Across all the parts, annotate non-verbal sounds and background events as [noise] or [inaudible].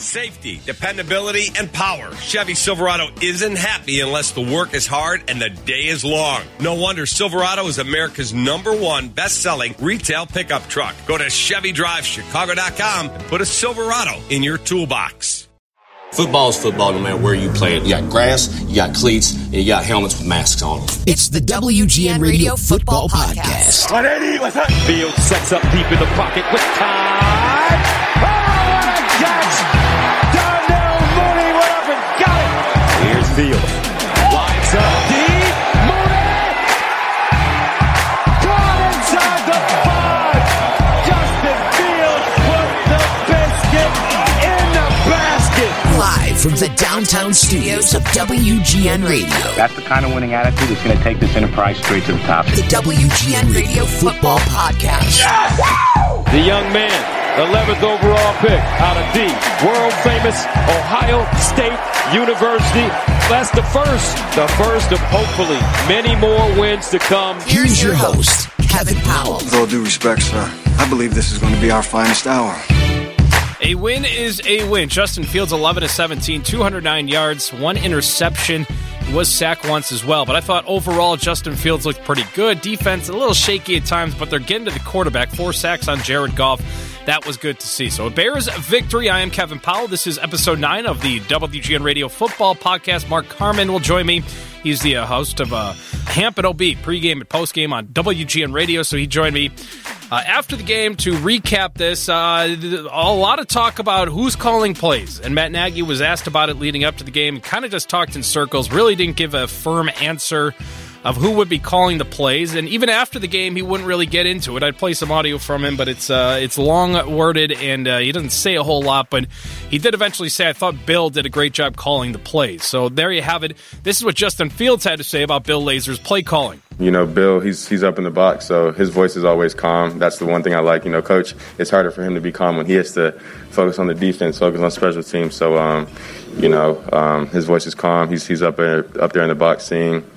Safety, dependability, and power. Chevy Silverado isn't happy unless the work is hard and the day is long. No wonder Silverado is America's number one best selling retail pickup truck. Go to ChevyDriveChicago.com and put a Silverado in your toolbox. Football is football no matter where you play it. You got grass, you got cleats, and you got helmets with masks on them. It's the WGN Radio Football Podcast. 180, what's up? Field sets up deep in the pocket with time. Oh, what a catch! From the downtown studios of WGN Radio. That's the kind of winning attitude that's going to take this enterprise straight to the top. The WGN Radio Football Podcast. The young man, 11th overall pick out of D, world famous Ohio State University. That's the first, the first of hopefully many more wins to come. Here's your host, Kevin Powell. With all due respect, sir, I believe this is going to be our finest hour. A win is a win. Justin Fields, 11 to 17, 209 yards, one interception. He was sacked once as well, but I thought overall Justin Fields looked pretty good. Defense a little shaky at times, but they're getting to the quarterback. Four sacks on Jared Goff. That was good to see. So a Bears victory. I am Kevin Powell. This is episode nine of the WGN Radio Football Podcast. Mark Carman will join me. He's the uh, host of uh, and OB pregame and postgame on WGN Radio. So he joined me uh, after the game to recap this. Uh, a lot of talk about who's calling plays, and Matt Nagy was asked about it leading up to the game. Kind of just talked in circles. Really didn't give a firm answer of who would be calling the plays, and even after the game, he wouldn't really get into it. I'd play some audio from him, but it's uh, it's long worded, and uh, he doesn't say a whole lot. But he did eventually say, "I thought Bill did a great job calling the plays." So there you have it. This is what Justin Fields had to say about Bill Lazor's play calling. You know, Bill, he's he's up in the box, so his voice is always calm. That's the one thing I like. You know, coach, it's harder for him to be calm when he has to focus on the defense, focus on special teams. So, um, you know, um, his voice is calm. He's he's up there up there in the box, seeing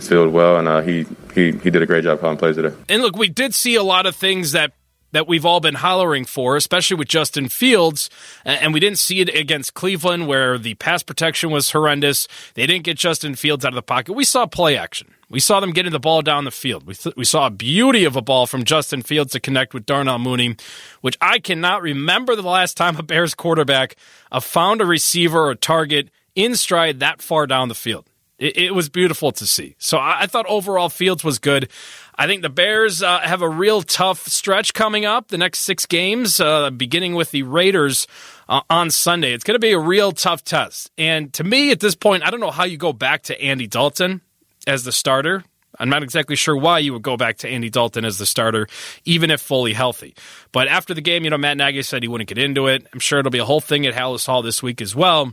field well, and uh, he he he did a great job calling plays today. And look, we did see a lot of things that that we've all been hollering for, especially with Justin Fields. And we didn't see it against Cleveland, where the pass protection was horrendous. They didn't get Justin Fields out of the pocket. We saw play action. We saw them getting the ball down the field. We, th- we saw a beauty of a ball from Justin Fields to connect with Darnell Mooney, which I cannot remember the last time a Bears quarterback uh, found a receiver or target in stride that far down the field. It, it was beautiful to see. So I, I, thought overall Fields was good. I think the Bears uh, have a real tough stretch coming up. The next six games, uh, beginning with the Raiders uh, on Sunday. It's going to be a real tough test. And to me, at this point, I don't know how you go back to Andy Dalton as the starter. I'm not exactly sure why you would go back to Andy Dalton as the starter, even if fully healthy. But after the game, you know, Matt Nagy said he wouldn't get into it. I'm sure it'll be a whole thing at Halas Hall this week as well.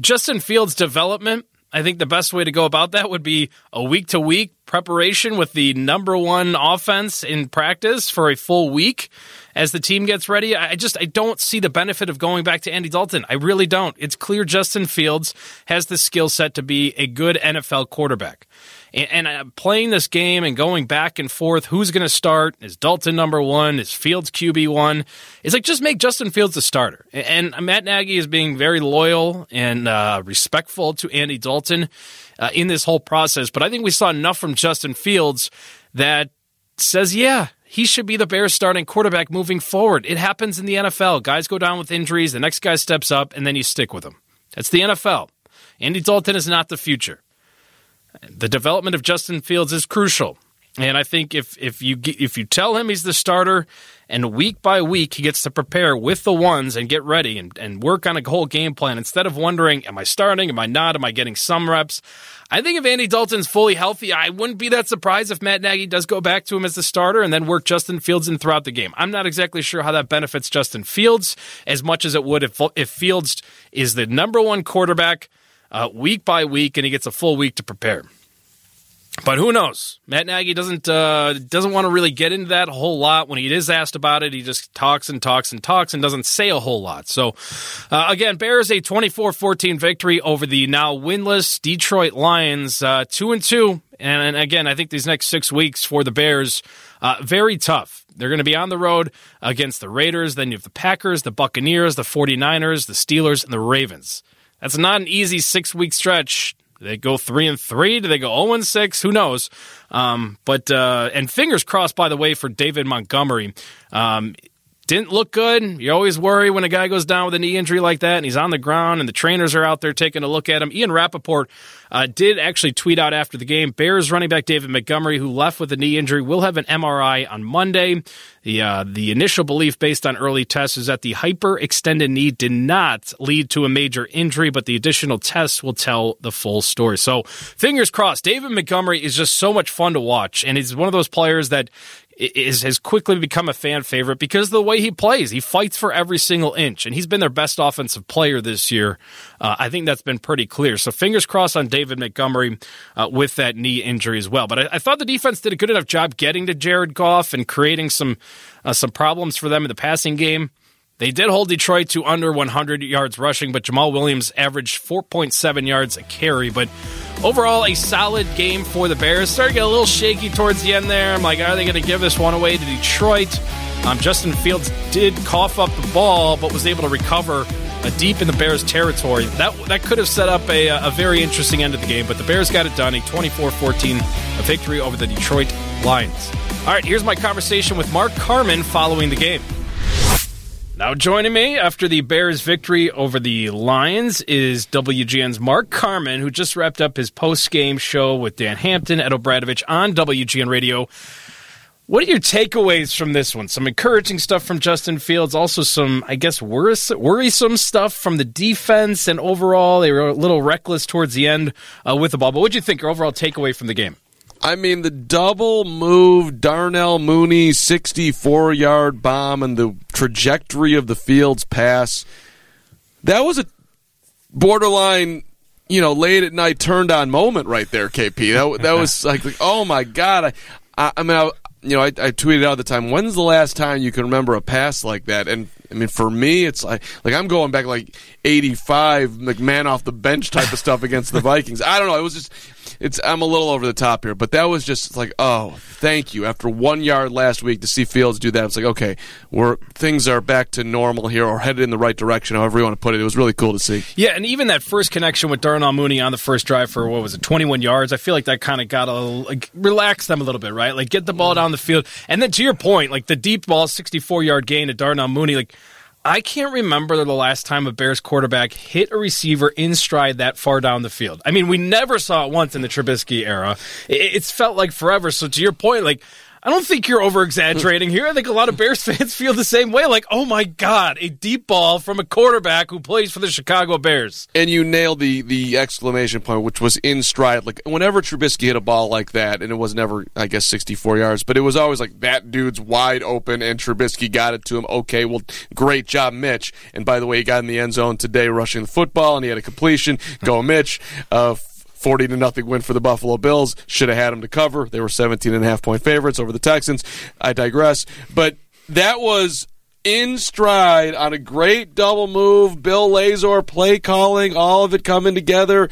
Justin Fields' development I think the best way to go about that would be a week to week preparation with the number one offense in practice for a full week as the team gets ready. I just I don't see the benefit of going back to Andy Dalton. I really don't. It's clear Justin Fields has the skill set to be a good NFL quarterback and, and playing this game and going back and forth, who's going to start? Is Dalton number one? Is Fields QB one? It's like just make Justin Fields the starter. And Matt Nagy is being very loyal and uh, respectful to Andy Dalton uh, in this whole process. But I think we saw enough from Justin Fields that says, yeah, he should be the Bears starting quarterback moving forward. It happens in the NFL. Guys go down with injuries, the next guy steps up, and then you stick with him. That's the NFL. Andy Dalton is not the future. The development of Justin Fields is crucial. And I think if if you if you tell him he's the starter, and week by week he gets to prepare with the ones and get ready and, and work on a whole game plan instead of wondering, am I starting? Am I not? Am I getting some reps? I think if Andy Dalton's fully healthy, I wouldn't be that surprised if Matt Nagy does go back to him as the starter and then work Justin Fields in throughout the game. I'm not exactly sure how that benefits Justin Fields as much as it would if if Fields is the number one quarterback uh, week by week, and he gets a full week to prepare. But who knows? Matt Nagy doesn't uh, doesn't want to really get into that a whole lot. When he is asked about it, he just talks and talks and talks and doesn't say a whole lot. So, uh, again, Bears a 24-14 victory over the now winless Detroit Lions, uh, two and two And, and again, I think these next six weeks for the Bears, uh, very tough. They're going to be on the road against the Raiders. Then you have the Packers, the Buccaneers, the 49ers, the Steelers, and the Ravens. That's not an easy six week stretch. Do they go three and three? Do they go zero and six? Who knows? Um, but uh, and fingers crossed, by the way, for David Montgomery. Um, didn't look good. You always worry when a guy goes down with a knee injury like that and he's on the ground and the trainers are out there taking a look at him. Ian Rapoport uh, did actually tweet out after the game Bears running back David Montgomery, who left with a knee injury, will have an MRI on Monday. The, uh, the initial belief based on early tests is that the hyperextended knee did not lead to a major injury, but the additional tests will tell the full story. So fingers crossed. David Montgomery is just so much fun to watch, and he's one of those players that is has quickly become a fan favorite because of the way he plays. He fights for every single inch, and he's been their best offensive player this year. Uh, I think that's been pretty clear. So fingers crossed on David Montgomery uh, with that knee injury as well. But I, I, thought the defense did a good enough job getting to Jared Goff and creating some uh, some problems for them in the passing game. They did hold Detroit to under 100 yards rushing, but Jamaal Williams averaged 4.7 yards a carry. But overall, a solid game for the Bears. Started to get a little shaky towards the end there. I'm like, are they going to give this one away to Detroit? Um, Justin Fields did cough up the ball, but was able to recover uh, deep in the Bears' territory. That that could have set up a, a very interesting end of the game, but the Bears got it done. A 24-14 victory over the Detroit Lions. All right, here's my conversation with Mark Carman following the game. Now joining me after the Bears' victory over the Lions is WGN's Mark Carman, who just wrapped up his post-game show with Dan Hampton, Ed O'Bradovich on WGN Radio. What are your takeaways from this one? Some encouraging stuff from Justin Fields, also some, I guess, worrisome stuff from the defense, and overall, they were a little reckless towards the end uh, with the ball. But what do you think your overall takeaway from the game? I mean, the double move, Darnell Mooney 64 yard bomb, and the trajectory of the Fields pass. That was a borderline, you know, late at night turned on moment right there, KP. That, that was like, like, [laughs] oh my God. I, I, I mean, I, you know, I, I tweeted out the time, when's the last time you can remember a pass like that? And I mean, for me, it's like like I'm going back like '85, McMahon off the bench type of stuff against the Vikings. I don't know. It was just it's I'm a little over the top here, but that was just like, oh, thank you. After one yard last week to see Fields do that, it's like, okay, we're things are back to normal here or headed in the right direction, however you want to put it. It was really cool to see. Yeah, and even that first connection with Darnell Mooney on the first drive for what was it, 21 yards? I feel like that kind of got a like relax them a little bit, right? Like get the ball down the field, and then to your point, like the deep ball, 64 yard gain to Darnell Mooney, like I can't remember the last time a Bears quarterback hit a receiver in stride that far down the field. I mean, we never saw it once in the Trubisky era. It's felt like forever. So to your point, like I don't think you're over exaggerating here. I think a lot of Bears [laughs] fans feel the same way. Like, oh my God, a deep ball from a quarterback who plays for the Chicago Bears. And you nailed the the exclamation point, which was in stride. Like whenever Trubisky hit a ball like that, and it was never, I guess, 64 yards, but it was always like that dude's wide open, and Trubisky got it to him. Okay, well, great job, Mitch. And by the way, he got in the end zone today rushing the football, and he had a completion. Go, Mitch. Uh, 40 to nothing win for the Buffalo Bills. Should have had them to cover. They were 17 and a half point favorites over the Texans. I digress. But that was in stride on a great double move. Bill Lazor play calling, all of it coming together.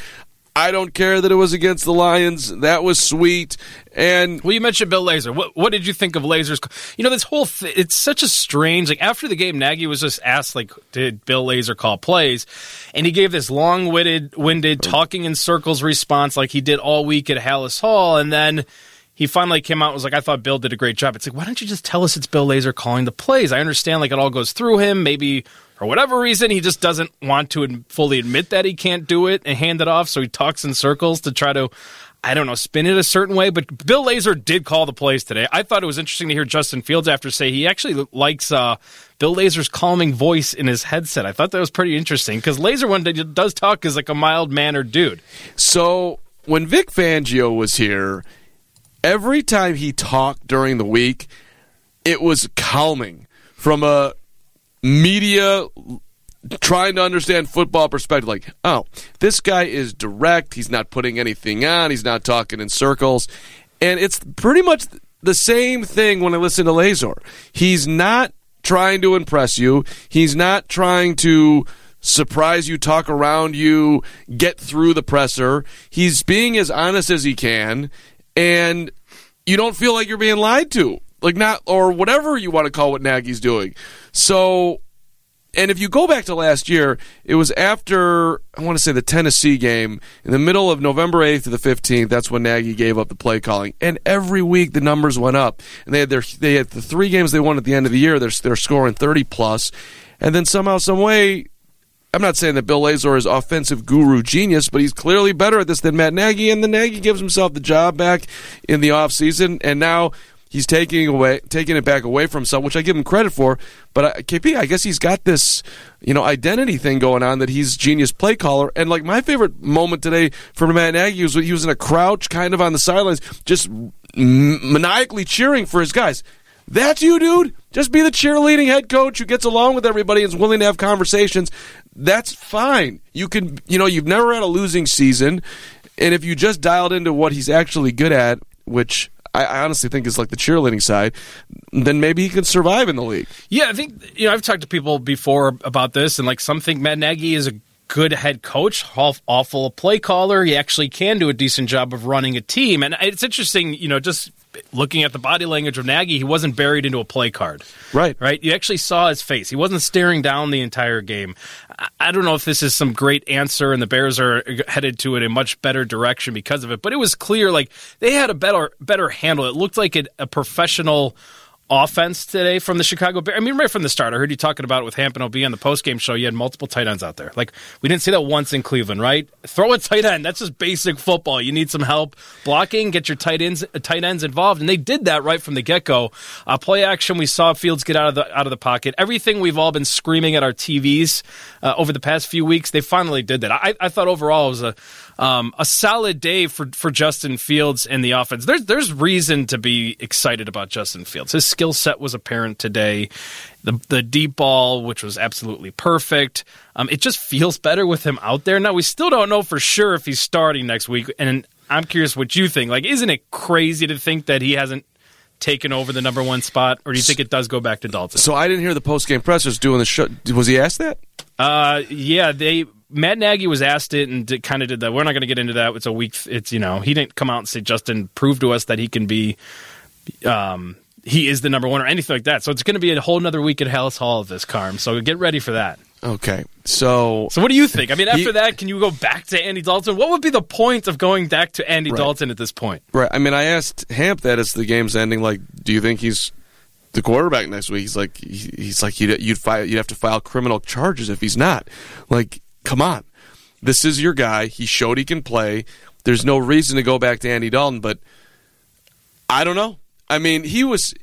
I don't care that it was against the Lions. That was sweet. And well, you mentioned Bill Lazor. What what did you think of Lazor's? You know, this whole th- it's such a strange. Like after the game, Nagy was just asked, like, did Bill Lazor call plays? And he gave this long-winded, winded, talking in circles response, like he did all week at Halas Hall, and then. He finally came out and was like, I thought Bill did a great job. It's like, why don't you just tell us it's Bill Lazor calling the plays? I understand, like, it all goes through him. Maybe for whatever reason, he just doesn't want to fully admit that he can't do it and hand it off. So he talks in circles to try to, I don't know, spin it a certain way. But Bill Lazor did call the plays today. I thought it was interesting to hear Justin Fields after say he actually likes uh, Bill Lazor's calming voice in his headset. I thought that was pretty interesting because Lazor one day does talk as like a mild mannered dude. So when Vic Fangio was here, every time he talked during the week, it was calming from a media trying to understand football perspective like oh this guy is direct. He's not putting anything on. He's not talking in circles. And it's pretty much the same thing when i listen to lazor. He's not trying to impress you. He's not trying to surprise you talk around you get through the presser. He's being as honest as he can and you don't feel like you're being lied to, like not or whatever you want to call what Nagy's doing. So, and if you go back to last year, it was after I want to say the Tennessee game in the middle of November 8th to the 15th. That's when Nagy gave up the play calling, and every week the numbers went up. And they had their they had the three games they won at the end of the year. They're they're scoring 30 plus, and then somehow, some way. I'm not saying that Bill Lazor is offensive guru genius, but he's clearly better at this than Matt Nagy, and the Nagy gives himself the job back in the offseason, and now he's taking away taking it back away from himself, which I give him credit for. But uh, KP, I guess he's got this you know identity thing going on that he's genius play caller. And like my favorite moment today from Matt Nagy was when he was in a crouch, kind of on the sidelines, just maniacally cheering for his guys. That's you, dude. Just be the cheerleading head coach who gets along with everybody and is willing to have conversations. That's fine. You can, you know, you've never had a losing season, and if you just dialed into what he's actually good at, which I, I honestly think is like the cheerleading side, then maybe he can survive in the league. Yeah, I think you know I've talked to people before about this, and like some think Matt Nagy is a good head coach, awful play caller. He actually can do a decent job of running a team, and it's interesting, you know, just looking at the body language of Nagy, he wasn't buried into a play card. Right. Right. You actually saw his face. He wasn't staring down the entire game. I don't know if this is some great answer and the Bears are headed to it in a much better direction because of it, but it was clear like they had a better better handle. It looked like a professional offense today from the Chicago Bears. I mean, right from the start, I heard you talking about it with Hampton OB on the postgame show. You had multiple tight ends out there. Like we didn't see that once in Cleveland, right? Throw a tight end. That's just basic football. You need some help blocking. Get your tight ends tight ends involved, and they did that right from the get go. Uh, play action. We saw Fields get out of the out of the pocket. Everything we've all been screaming at our TVs uh, over the past few weeks, they finally did that. I, I thought overall it was a um, a solid day for, for Justin Fields and the offense. There's there's reason to be excited about Justin Fields. His skill set was apparent today. The the deep ball, which was absolutely perfect. Um, it just feels better with him out there. Now we still don't know for sure if he's starting next week, and I'm curious what you think. Like, isn't it crazy to think that he hasn't taken over the number one spot, or do you think it does go back to Dalton? So I didn't hear the post game pressers doing the show. Was he asked that? Uh, yeah, they Matt Nagy was asked it and did, kind of did that. We're not going to get into that. It's a week. It's you know he didn't come out and say Justin prove to us that he can be, um, he is the number one or anything like that. So it's going to be a whole another week at Halas Hall of this, Carm. So get ready for that. Okay, so so what do you think? I mean, after that, can you go back to Andy Dalton? What would be the point of going back to Andy right. Dalton at this point? Right. I mean, I asked Hamp that as the game's ending. Like, do you think he's the quarterback next week? He's like, he's like, you'd you'd, file, you'd have to file criminal charges if he's not. Like, come on. This is your guy. He showed he can play. There's no reason to go back to Andy Dalton, but I don't know. I mean, he was.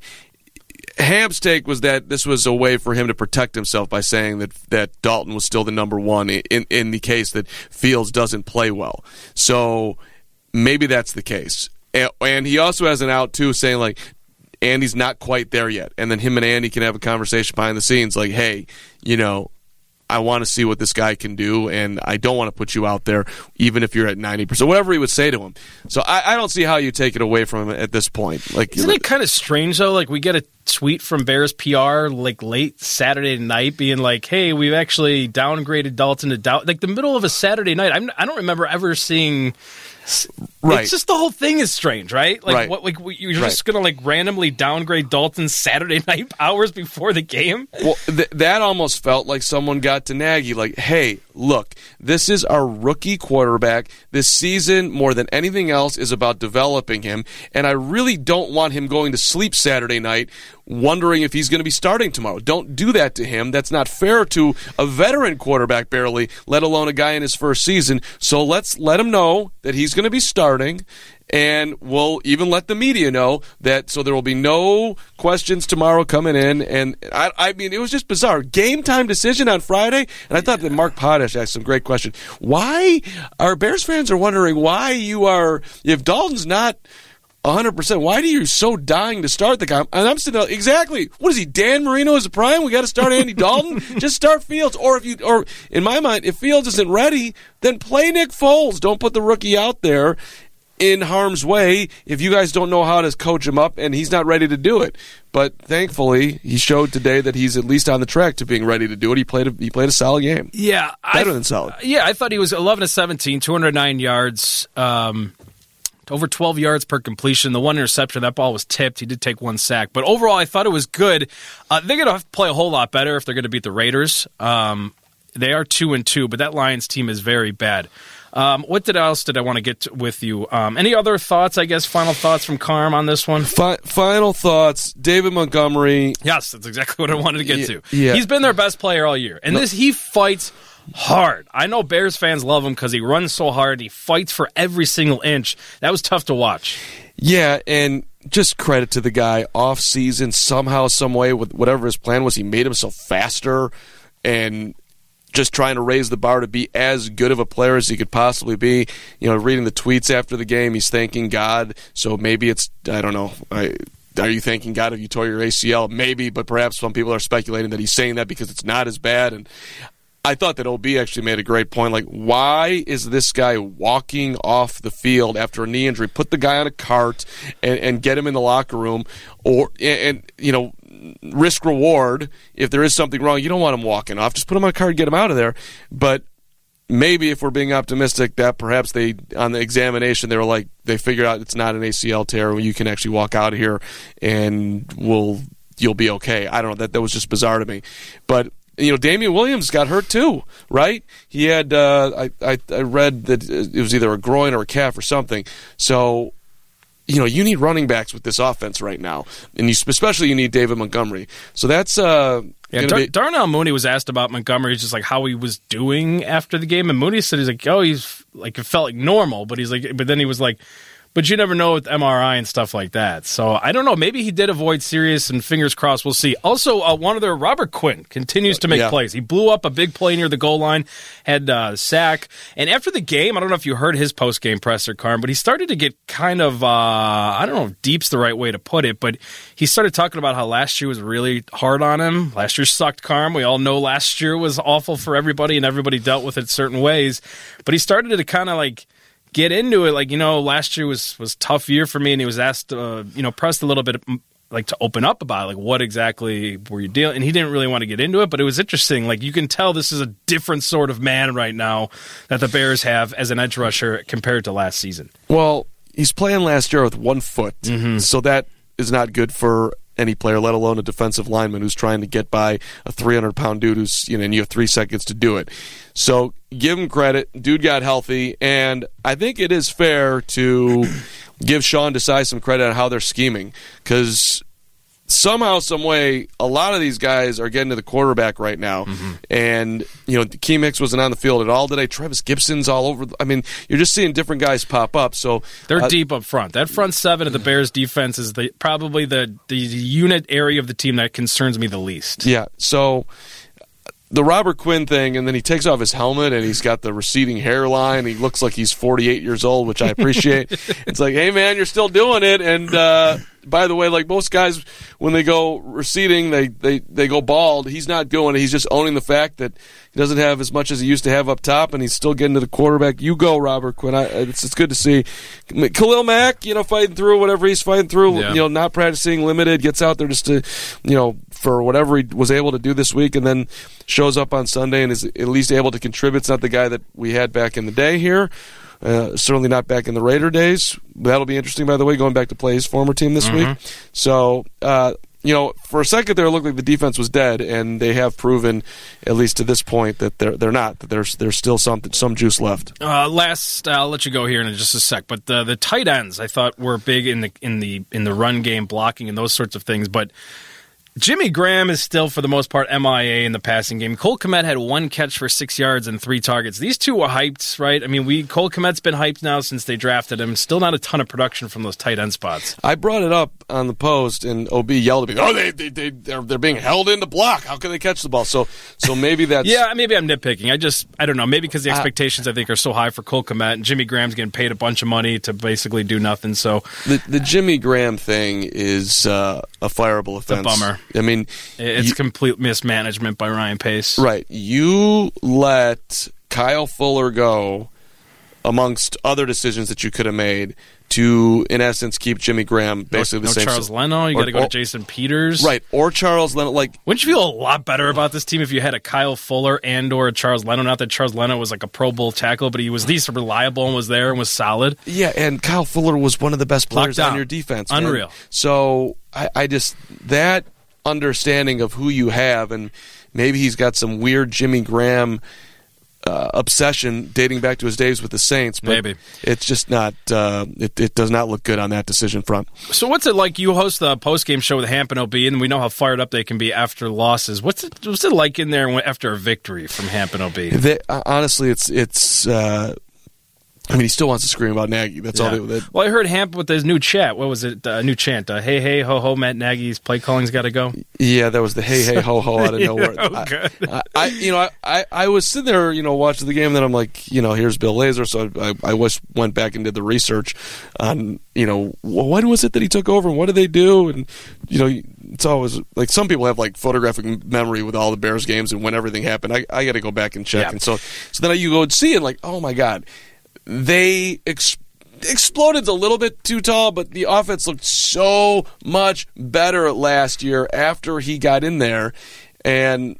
Ham's take was that this was a way for him to protect himself by saying that that Dalton was still the number one in in the case that Fields doesn't play well. So maybe that's the case. And, and he also has an out too, saying like Andy's not quite there yet, and then him and Andy can have a conversation behind the scenes, like, hey, you know, I want to see what this guy can do, and I don't want to put you out there, even if you're at ninety percent. Whatever he would say to him. So I, I, don't see how you take it away from him at this point. Like, isn't it kind of strange though? Like we get a tweet from Bears PR like late Saturday night, being like, "Hey, we've actually downgraded Dalton to doubt." Like the middle of a Saturday night. I'm, I do not remember ever seeing Right. It's just the whole thing is strange, right? Like right. what? Like you're just right. gonna like randomly downgrade Dalton Saturday [laughs] night hours before the game. Well, th- that almost felt like someone got to Nagy, like, "Hey, look, this is our rookie quarterback. This season, more than anything else, is about developing him, and I really don't want him going to sleep Saturday night wondering if he's going to be starting tomorrow. Don't do that to him. That's not fair to a veteran quarterback, barely, let alone a guy in his first season. So let's let him know that he's going to be starting. And we'll even let the media know that so there will be no questions tomorrow coming in. And I, I mean, it was just bizarre. Game time decision on Friday. And I thought that Mark Potash asked some great questions. Why our Bears fans are wondering why you are, if Dalton's not 100%. Why are you so dying to start the guy? And I'm sitting there, exactly. What is he, Dan Marino is a prime? We got to start Andy Dalton? [laughs] Just start Fields. Or if you, or in my mind, if Fields isn't ready, then play Nick Foles. Don't put the rookie out there in harm's way if you guys don't know how to coach him up and he's not ready to do it. But thankfully, he showed today that he's at least on the track to being ready to do it. He played a, he played a solid game. Yeah, better I, than solid. Yeah, I thought he was 11 to 17, 209 yards. Um, over 12 yards per completion. The one interception, that ball was tipped. He did take one sack. But overall, I thought it was good. Uh, they're going to play a whole lot better if they're going to beat the Raiders. Um, they are 2 and 2, but that Lions team is very bad. Um, what did else did I want to get to, with you? Um, any other thoughts? I guess final thoughts from Carm on this one. Fi- final thoughts. David Montgomery. Yes, that's exactly [laughs] what I wanted to get to. yeah. He's been their best player all year, and this he fights hard. I know Bears fans love him because he runs so hard. He fights for every single inch. That was tough to watch. Yeah, and just credit to the guy. Off season, somehow, some way, with whatever his plan was, he made himself faster and just trying to raise the bar to be as good of a player as he could possibly be. You know, reading the tweets after the game, he's thanking God. So maybe it's I don't know. I, are you thanking God if you tore your ACL? Maybe, but perhaps some people are speculating that he's saying that because it's not as bad. And I thought that OB actually made a great point. Like, why is this guy walking off the field after a knee injury? Put the guy on a cart and, and get him in the locker room, or and, and you know risk reward if there is something wrong. You don't want him walking off. Just put him on a cart, get him out of there. But maybe if we're being optimistic, that perhaps they on the examination they were like they figured out it's not an ACL tear. You can actually walk out of here and we'll you'll be okay. I don't know that that was just bizarre to me, but. You know, Damien Williams got hurt too, right? He had, uh, I, I, I read that it was either a groin or a calf or something. So you know, you need running backs with this offense right now, and you, especially you need David Montgomery. So that's uh, Yeah, Dar- be- Darnell Mooney was asked about Montgomery, he's just like how he was doing after the game, and Mooney said he's like, oh, he's like it felt like normal, but he's like, but then he was like, but you never know with MRI and stuff like that. So I don't know. Maybe he did avoid serious, and fingers crossed, we'll see. Also, uh, one of their Robert Quinn continues to make Yeah. plays. He blew up a big play near the goal line, had uh, sack, and after the game, I don't know if you heard his post game presser, Carm, but he started to get kind of uh, I don't know if deep's the right way to put it, but he started talking about how last year was really hard on him. Last year sucked, Carm. We all know last year was awful for everybody, and everybody dealt with it certain ways. But he started to kind of like get into it. Like you know, last year was was tough year for me, and he was asked, uh, you know, pressed a little bit. mm, Like to open up about it, like what exactly were you dealing? And he didn't really want to get into it, but it was interesting. Like you can tell this is a different sort of man right now that the Bears have as an edge rusher compared to last season. Well, he's playing last year with one foot, so that is not good for any player, let alone a defensive lineman who's trying to get by a 300 pound dude who's you know, and you have three seconds to do it. So give him credit. Dude got healthy, and I think it is fair to give Sean Desai some credit on how they're scheming because somehow, some way, a lot of these guys are getting to the quarterback right now. And, you know, Akiem Hicks wasn't on the field at all today. Trevis Gipson's all over. I mean, you're just seeing different guys pop up. So They're uh, deep up front. That front seven of the Bears defense is the probably the the unit area of the team that concerns me the least. Yeah. So the Robert Quinn thing, and then he takes off his helmet and he's got the receding hairline. He looks like he's 48 years old, which I appreciate. [laughs] it's like, hey, man, you're still doing it. And uh, by the way, like most guys, when they go receding, they, they, they go bald. He's not doing it. He's just owning the fact that doesn't have as much as he used to have up top, and he's still getting to the quarterback. You go, Robert Quinn. I, it's, it's good to see. Khalil Mack, you know, fighting through whatever he's fighting through. Yeah. You know, not practicing, limited, gets out there just to, you know, for whatever he was able to do this week, and then shows up on Sunday and is at least able to contribute. It's not the guy that we had back in the day here. Uh, certainly not back in the Raider days. That'll be interesting, by the way, going back to play his former team this week. So, uh, you know, for a second there, it looked like the defense was dead, and they have proven, at least to this point, that they're they're not. That there's there's still something, some juice left. Uh, last, I'll let you go here in just a sec. But the the tight ends, I thought were big in the in the in the run game, blocking and those sorts of things. But Jimmy Graham is still, for the most part, MIA in the passing game. Cole Kmet had one catch for six yards and three targets. These two were hyped, right? I mean, we Cole Kmet's been hyped now since they drafted him. Still not a ton of production from those tight end spots. I brought it up on the post, and Ob yelled at me. Oh, they they they they're, they're being held in the block. How can they catch the ball? So so maybe [laughs] that's Yeah, maybe I'm nitpicking. I just, I don't know. Maybe because the expectations, I think, are so high for Cole Kmet, and Jimmy Graham's getting paid a bunch of money to basically do nothing. So The the Jimmy Graham thing is uh, a fireable offense. bummer. I mean, it's you- complete mismanagement by Ryan Pace. right. You let Kyle Fuller go amongst other decisions that you could have made to, in essence, keep Jimmy Graham basically no, the no same. Charles Leno. You got to go or- to Jason Peters. Right, or Charles Leno. Like Wouldn't you feel a lot better about this team if you had a Kyle Fuller and or a Charles Leno? Not that Charles Leno was like a Pro Bowl tackle, but he was at least reliable and was there and was solid. Yeah, and Kyle Fuller was one of the best players on your defense. man. Unreal. So I, I just that understanding of who you have, and maybe he's got some weird Jimmy Graham uh, obsession dating back to his days with the Saints. But Maybe. it's just not. Uh, it, it does not look good on that decision front. So what's it like? You host the post game show with Hamp and OB, and we know how fired up they can be after losses. What's it? What's it like in there after a victory from Hamp and OB? They, uh, honestly, it's it's. Uh, I mean, he still wants to scream about Nagy. That's all. Yeah. They, that, well, I heard Hamp with his new chant. What was it? Uh, new chant. Uh, hey, hey, ho, ho, Matt Nagy's play calling's got to go. Yeah, that was the hey hey ho ho out of [laughs] nowhere. oh, I, good. I, I you know I, I, was sitting there you know watching the game and then I'm like you know here's Bill Lazor so I, I wish went back and did the research on you know when was it that he took over and what did they do and you know it's always like some people have like photographic memory with all the Bears games and when everything happened I, I got to go back and check Yeah. and so so then you go and see and like oh my god they. Ex- Exploded's a little bit too tall, but the offense looked so much better last year after he got in there. And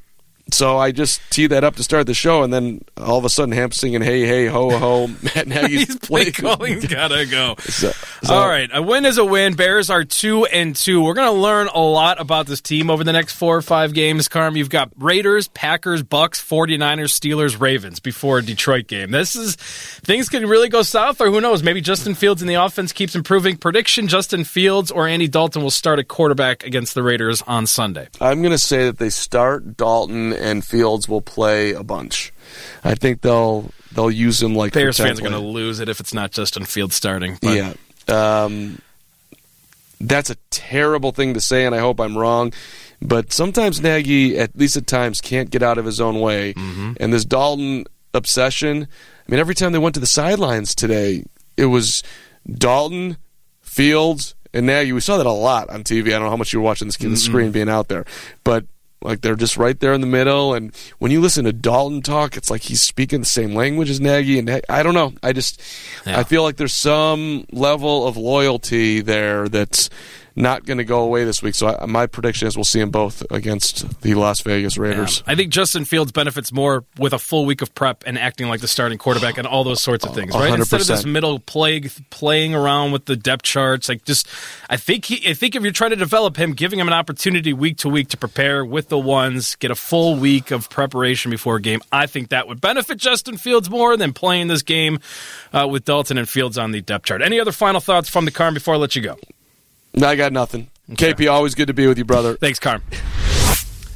so I just tee that up to start the show, and then all of a sudden, Hamp singing "Hey Hey Ho Ho." [laughs] Matt Nagy's He's [laughs] play playing. calling's got to go. [laughs] So- so- All right, a win is a win. Bears are two and two. We're going to learn a lot about this team over the next four or five games. Carm, you've got Raiders, Packers, Bucks, 49ers, Steelers, Ravens before a Detroit game. This is things could really go south, or who knows? Maybe Justin Fields in the offense keeps improving. Prediction: Justin Fields or Andy Dalton will start at quarterback against the Raiders on Sunday. I'm going to say that they start Dalton and Fields will play a bunch. I think they'll they'll use him like Bears fans are going to lose it if it's not Justin Fields starting. But Yeah. Um, that's a terrible thing to say, and I hope I'm wrong. But sometimes Nagy, at least at times, can't get out of his own way. Mm-hmm. And this Dalton obsession, I mean, every time they went to the sidelines today, it was Dalton, Fields, and Nagy. We saw that a lot on TV. I don't know how much you were watching this, the screen being out there. But like they're just right there in the middle, and when you listen to Dalton talk, it's like he's speaking the same language as Nagy. And I don't know. I just Yeah. I feel like there's some level of loyalty there that's not going to go away this week. So I, my prediction is we'll see them both against the Las Vegas Raiders. I think Justin Fields benefits more with a full week of prep and acting like the starting quarterback and all those sorts of things, right? Instead of this middle plague playing around with the depth charts, like just I think he, I think if you're trying to develop him, giving him an opportunity week to week to prepare with the ones, get a full week of preparation before a game, I think that would benefit Justin Fields more than playing this game uh, with Dalton and Fields on the depth chart. Any other final thoughts from the car before I let you go? I got nothing. KP, always good to be with you, brother. [laughs] Thanks, Carm.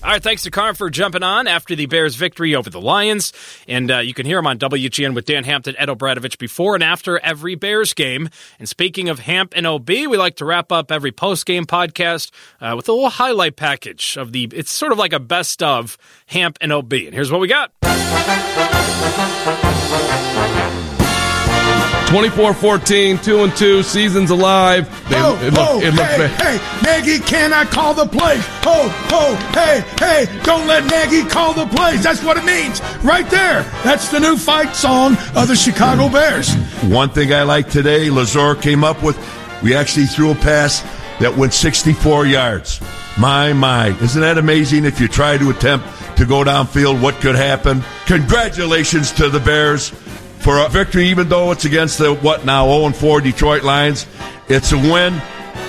All right, thanks to Carm for jumping on after the Bears' victory over the Lions. And uh, you can hear him on WGN with Dan Hampton, Ed O'Bradovich before and after every Bears game. And speaking of Hamp and OB, we like to wrap up every post-game podcast uh, with a little highlight package of the. It's sort of like a best of Hamp and OB. And here's what we got. 24-14, 2 and 2, season's alive. They, Oh, it looked, oh, it looked hey, ba- hey, Nagy cannot call the plays. Oh, oh, hey, hey, don't let Nagy call the plays. That's what it means. Right there. That's the new fight song of the Chicago Bears. One thing I like today, Lazor came up with, we actually threw a pass that went 64 yards. My, my. Isn't that amazing if you try to attempt to go downfield, what could happen? Congratulations to the Bears for a victory, even though it's against the, what now, 0 4 Detroit Lions. It's a win.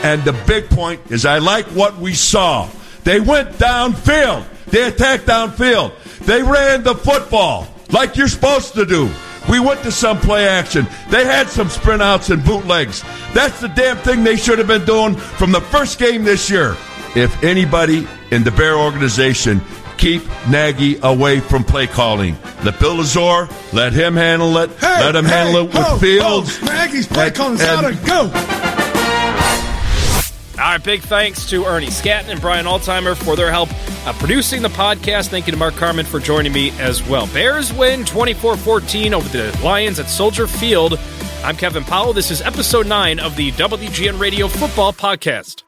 And the big point is I like what we saw. They went downfield. They attacked downfield. They ran the football like you're supposed to do. We went to some play action. They had some sprint outs and bootlegs. That's the damn thing they should have been doing from the first game this year. If anybody in the Bear organization keep Nagy away from play calling. Let Bill Lazor, let him handle it. Hey, let him hey, handle it with oh, Fields. Oh, Nagy's play And- calling's and- out of go. All right, big thanks to Ernie Scatton and Brian Altheimer for their help uh, producing the podcast. Thank you to Mark Carman for joining me as well. Bears win 24 14 over the Lions at Soldier Field. I'm Kevin Powell. This is episode 9 of the WGN Radio Football Podcast.